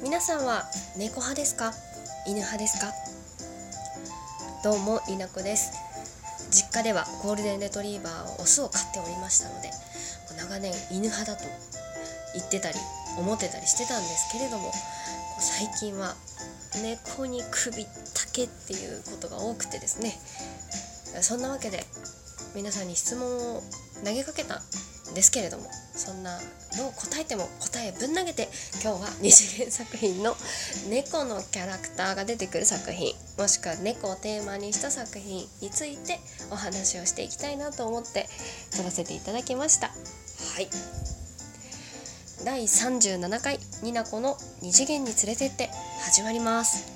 皆さんは猫派ですか？犬派ですか？どうもりなこです。実家ではゴールデンレトリーバーをオスを飼っておりましたので長年犬派だと言ってたり思ってたりしてたんですけれども最近は猫に首丈っていうことが多くてですね。そんなわけで皆さんに質問を投げかけたんですけれどもそんなのを答えても答えぶん投げて今日は二次元作品の猫のキャラクターが出てくる作品もしくは猫をテーマにした作品についてお話をしていきたいなと思って撮らせていただきました。はい。第37回になこの二次元に連れてって始まります。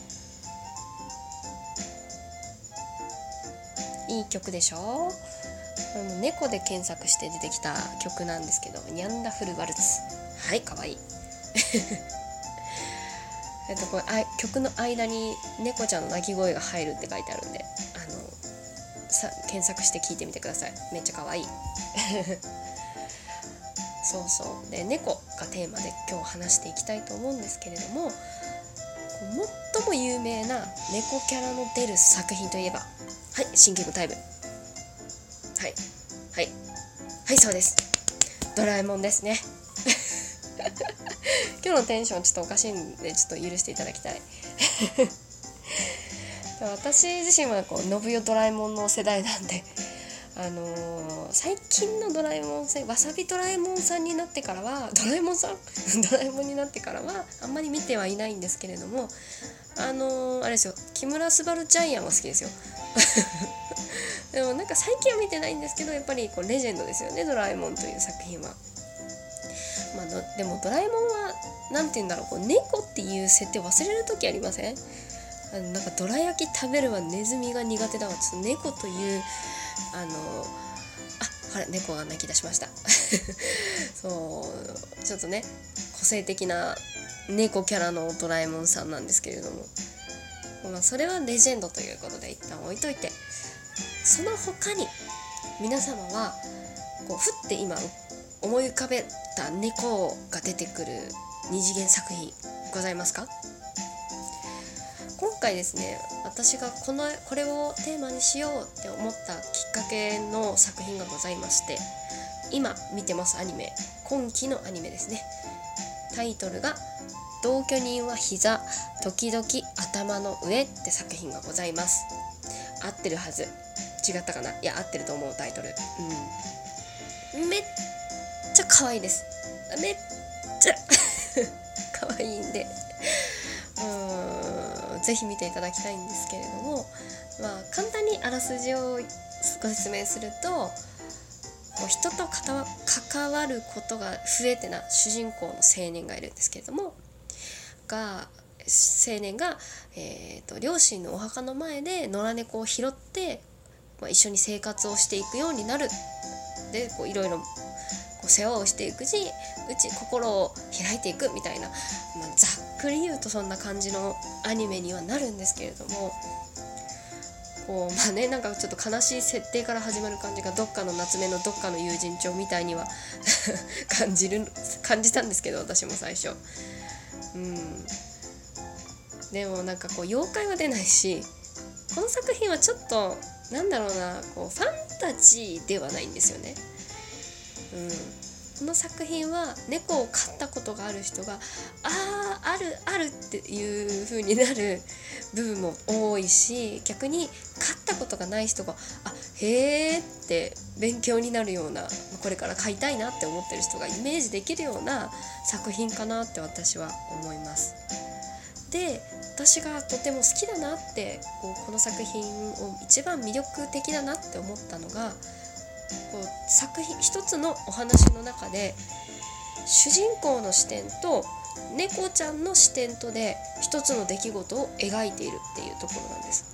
いい曲でしょ？猫で検索して出てきた曲なんですけど「ニャンダフルワルツ」はい。かわいい。えっとこれあ曲の間に猫ちゃんの鳴き声が入るって書いてあるんであのさ検索して聞いてみてください。めっちゃかわいい。そうそう。で猫がテーマで今日話していきたいと思うんですけれども最も有名な猫キャラの出る作品といえばはい「シンキングタイム」はい。はい。はいそうです。ドラえもんですね。今日のテンションちょっとおかしいんでちょっと許していただきたい。私自身はこう信代ドラえもんの世代なんであのー、最近のドラえもんさんわさびドラえもんさんになってからはドラえもんさん？ドラえもんになってからはあんまり見てはいないんですけれどもあのー、あれですよ。木村昴ジャイアンは好きですよ。なんか最近は見てないんですけどやっぱりこうレジェンドですよねドラえもんという作品は。まあ、でもドラえもんは何て言うんだろうこう猫っていう設定忘れる時ありません？あのなんかどら焼き食べるはネズミが苦手だわちょっと猫というあのああれ猫が泣き出しました。そうちょっとね個性的な猫キャラのドラえもんさんなんですけれども、まあ、それはレジェンドということで一旦置いといて。その他に皆様はこうふって今思い浮かべた猫が出てくる二次元作品ございますか？今回ですね私がこのこれをテーマにしようって思ったきっかけの作品がございまして今見てますアニメ今期のアニメですね。タイトルが「同居人は膝時々頭の上」って作品がございます。合ってるはず。違ったかな？いや合ってると思うタイトル。うん。めっちゃ可愛いです。めっちゃ 可愛いんで。うん。ぜひ見ていただきたいんですけれども。まあ簡単にあらすじをご説明するとこう人と関わることが増えてな主人公の青年がいるんですけれども。が青年が、えー、と両親のお墓の前で野良猫を拾ってまあ、一緒に生活をしていくようになるでいろいろ世話をしていくうちうち心を開いていくみたいな、まあ、ざっくり言うとそんな感じのアニメにはなるんですけれどもこうまあねなんかちょっと悲しい設定から始まる感じがどっかの夏目のどっかの友人帳みたいには 感じる感じたんですけど私も最初。うんでもなんかこう妖怪は出ないしこの作品はちょっとなんだろうなこうファンタジーではないんですよね。うん、この作品は猫を飼ったことがある人があああるあるっていう風になる部分も多いし逆に飼ったことがない人があへえって勉強になるようなこれから飼いたいなって思ってる人がイメージできるような作品かなって私は思います。で私がとても好きだなってこうこの作品を一番魅力的だなって思ったのがこう作品一つのお話の中で主人公の視点と猫ちゃんの視点とで一つの出来事を描いているっていうところなんです。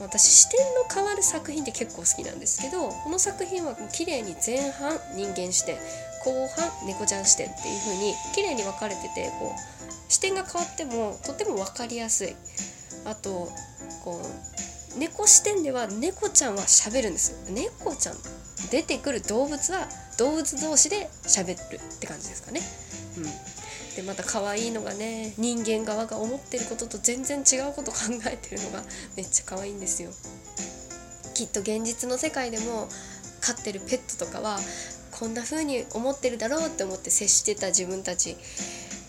私視点の変わる作品って結構好きなんですけどこの作品は綺麗に前半人間視点後半猫ちゃん視点っていう風に綺麗に分かれててこう視点が変わってもとても分かりやすい。あとこう猫視点では猫ちゃんは喋るんです猫ちゃん出てくる動物は動物同士で喋るって感じですかね、うん、でまた可愛いのがね人間側が思ってることと全然違うこと考えてるのが めっちゃ可愛いんですよ。きっと現実の世界でも飼ってるペットとかはこんな風に思ってるだろうって思って接してた自分たち。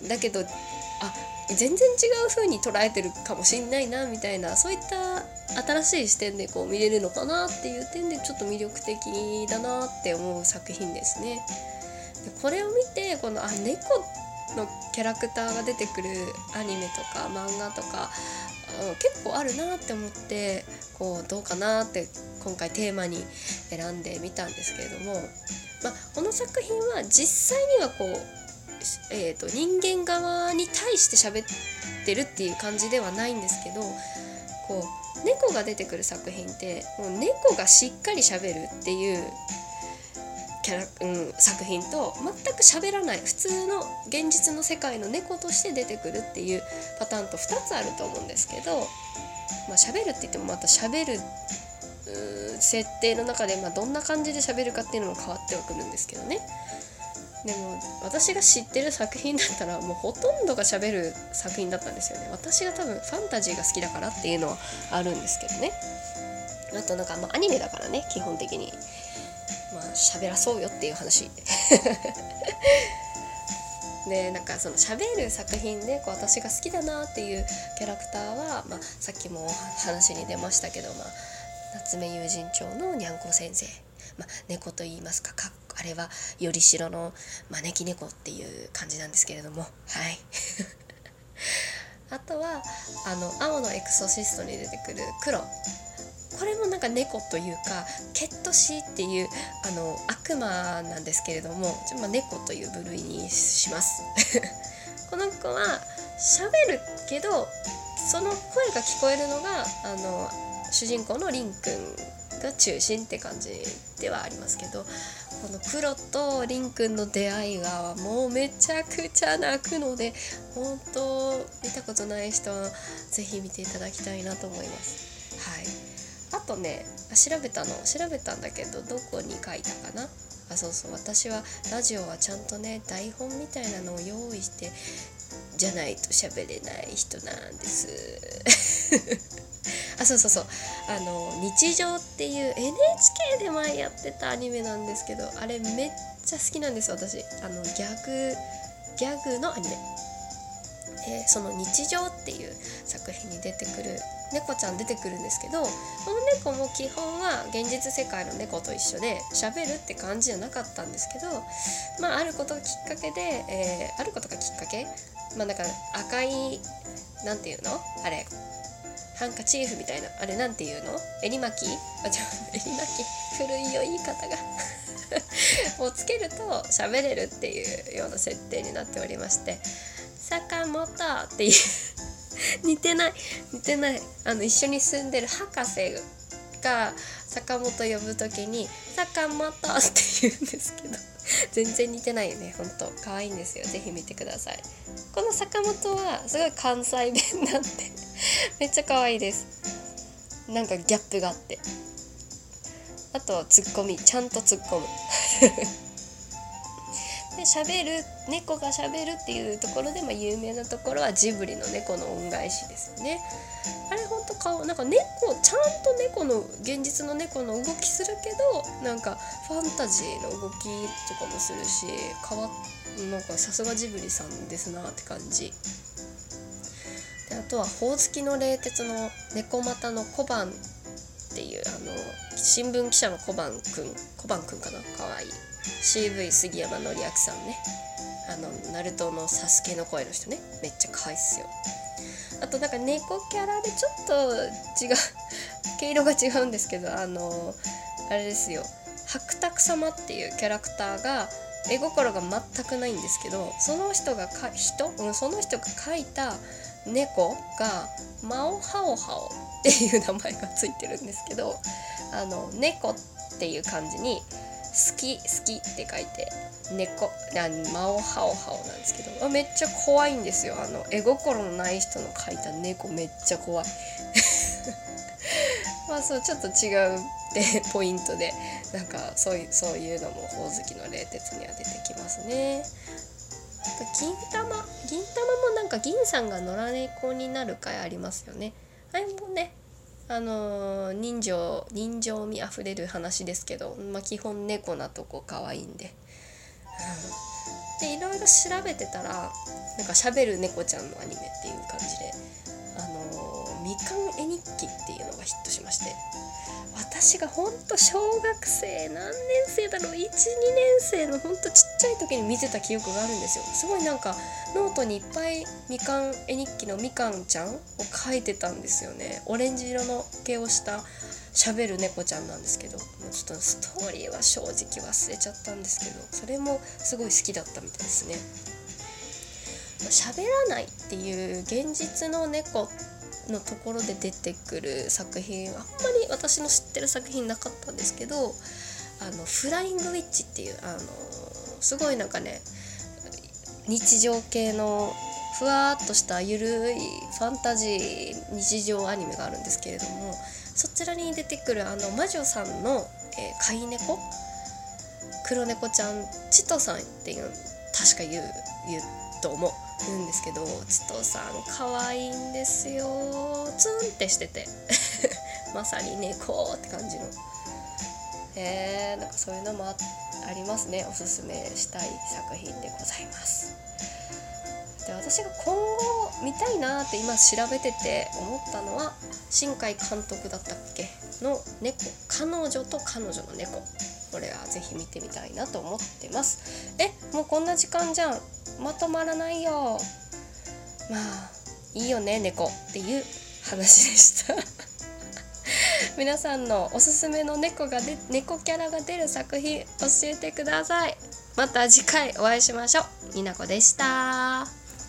だけどあ全然違う風に捉えてるかもしんないなみたいなそういった新しい視点でこう見れるのかなっていう点でちょっと魅力的だなって思う作品ですね。でこれを見てこのあ猫のキャラクターが出てくるアニメとか漫画とか結構あるなって思ってこうどうかなって今回テーマに選んでみたんですけれども、まあ、この作品は実際にはこう、えーと、人間側に対して喋ってるっていう感じではないんですけどこう猫が出てくる作品ってもう猫がしっかり喋るっていうキャラ、うん、作品と全く喋らない普通の現実の世界の猫として出てくるっていうパターンと2つあると思うんですけど、まあ、喋るって言ってもまた喋る設定の中で、まあ、どんな感じで喋るかっていうのも変わってはくるんですけどね。でも私が知ってる作品だったらもうほとんどがしゃべる作品だったんですよね。私が多分ファンタジーが好きだからっていうのはあるんですけどね。あとなんかまあアニメだからね基本的に。まあ喋らそうよっていう話。でなんかその喋る作品でこう私が好きだなっていうキャラクターは、まあ、さっきも話に出ましたけど、まあ、夏目友人帳のにゃんこ先生、まあ、猫と言いますかかっあれはよりしろの招き猫っていう感じなんですけれども。はい。あとはあの青のエクソシストに出てくる黒。これもなんか猫というかケットシーっていうあの悪魔なんですけれども、まあ、猫という部類にします。この子は喋るけどその声が聞こえるのがあの主人公のリンくんが中心って感じではありますけどこの黒とリンくんの出会いがもうめちゃくちゃ泣くので本当見たことない人は是非見ていただきたいなと思います。はい。あとね調べたの？調べたんだけどどこに書いたかな？あそうそう。私はラジオはちゃんとね台本みたいなのを用意してじゃないと喋れない人なんです。あそうそうそう。あの日常っていう NHK で前やってたアニメなんですけどあれめっちゃ好きなんです私。あのギャグギャグのアニメ。えー、その日常っていう作品に出てくる猫ちゃん出てくるんですけどこの猫も基本は現実世界の猫と一緒で喋るって感じじゃなかったんですけどまああることがきっかけで、えー、あることがきっかけ？まあだから赤いなんていうの？あれハンカチーフみたいなあれなんていうの？襟巻き？あじゃ襟巻き？古いよ言い方が。をつけると喋れるっていうような設定になっておりまして。坂本っていう。似てない。似てない。あの一緒に住んでる博士が坂本呼ぶ時に「坂本」って言うんですけど。全然似てないよね。ほんと可愛いんですよ。是非見てください。この坂本はすごい関西弁なんで。めっちゃ可愛いです。なんかギャップがあって。あとツッコミ。ちゃんとツッコむ。で喋る猫がしゃべるっていうところで、まあ、有名なところはジブリの猫の恩返しですよね。あれほんと顔なんか猫ちゃんと猫の現実の猫の動きするけどなんかファンタジーの動きとかもするし変わなんかさすがジブリさんですなって感じ。あとはほおずきの冷徹の猫股の小判っていうあの新聞記者の小判くん小判くんかな？かわいい。CV 杉山紀明さんね。あのナルトのサスケの声の人ね。めっちゃ可愛いっすよ。あとなんか猫キャラでちょっと違う毛色が違うんですけどあのあれですよ。白沢様っていうキャラクターが絵心が全くないんですけどその人がか人、うん、その人が描いた猫がマオハオハオっていう名前がついてるんですけどあの猫っていう感じに好き好きって書いて猫マオハオハオなんですけどめっちゃ怖いんですよ。あの絵心のない人の描いた猫めっちゃ怖い。まあそうちょっと違うってポイントでなんかそういうそういうのもほおずきの冷徹には出てきますね。銀玉銀玉もなんか銀さんが野良猫になる回ありますよね。あれもねあのー、人情人情味あふれる話ですけど、まあ、基本猫なとこ可愛いんで、うん、でいろいろ調べてたらなんかしゃべる猫ちゃんのアニメっていう感じで、みかん絵日記っていうのがヒットしまして私がほんと小学生何年生だろう12年生のほんとちっちゃい時に見てた記憶があるんですよ。すごいなんかノートにいっぱいみかん絵日記のみかんちゃんを描いてたんですよね。オレンジ色の毛をした喋る猫ちゃんなんですけどちょっとストーリーは正直忘れちゃったんですけどそれもすごい好きだったみたいですね。喋らないっていう現実の猫のところで出てくる作品あんまり私の知ってる作品なかったんですけどあのフライングウィッチっていうあのすごいなんかね日常系のふわっとしたゆるいファンタジー日常アニメがあるんですけれどもそちらに出てくるあの魔女さんの、えー、飼い猫？黒猫ちゃんチトさんっていう確か言う言うと思う。言うんですけどチトさん可愛いんですよ。ツンってしてて。まさに猫って感じの。えー、なんかそういうのもありますね。おすすめしたい作品でございます。で私が今後見たいなって今調べてて思ったのは新海監督だったっけ？の「猫。彼女と彼女の猫」これはぜひ見てみたいなと思ってます。えもうこんな時間じゃん。まとまらないよ。まあいいよね猫っていう話でした。皆さんのおすすめの猫がで猫キャラが出る作品教えてください。また次回お会いしましょう。になこでした。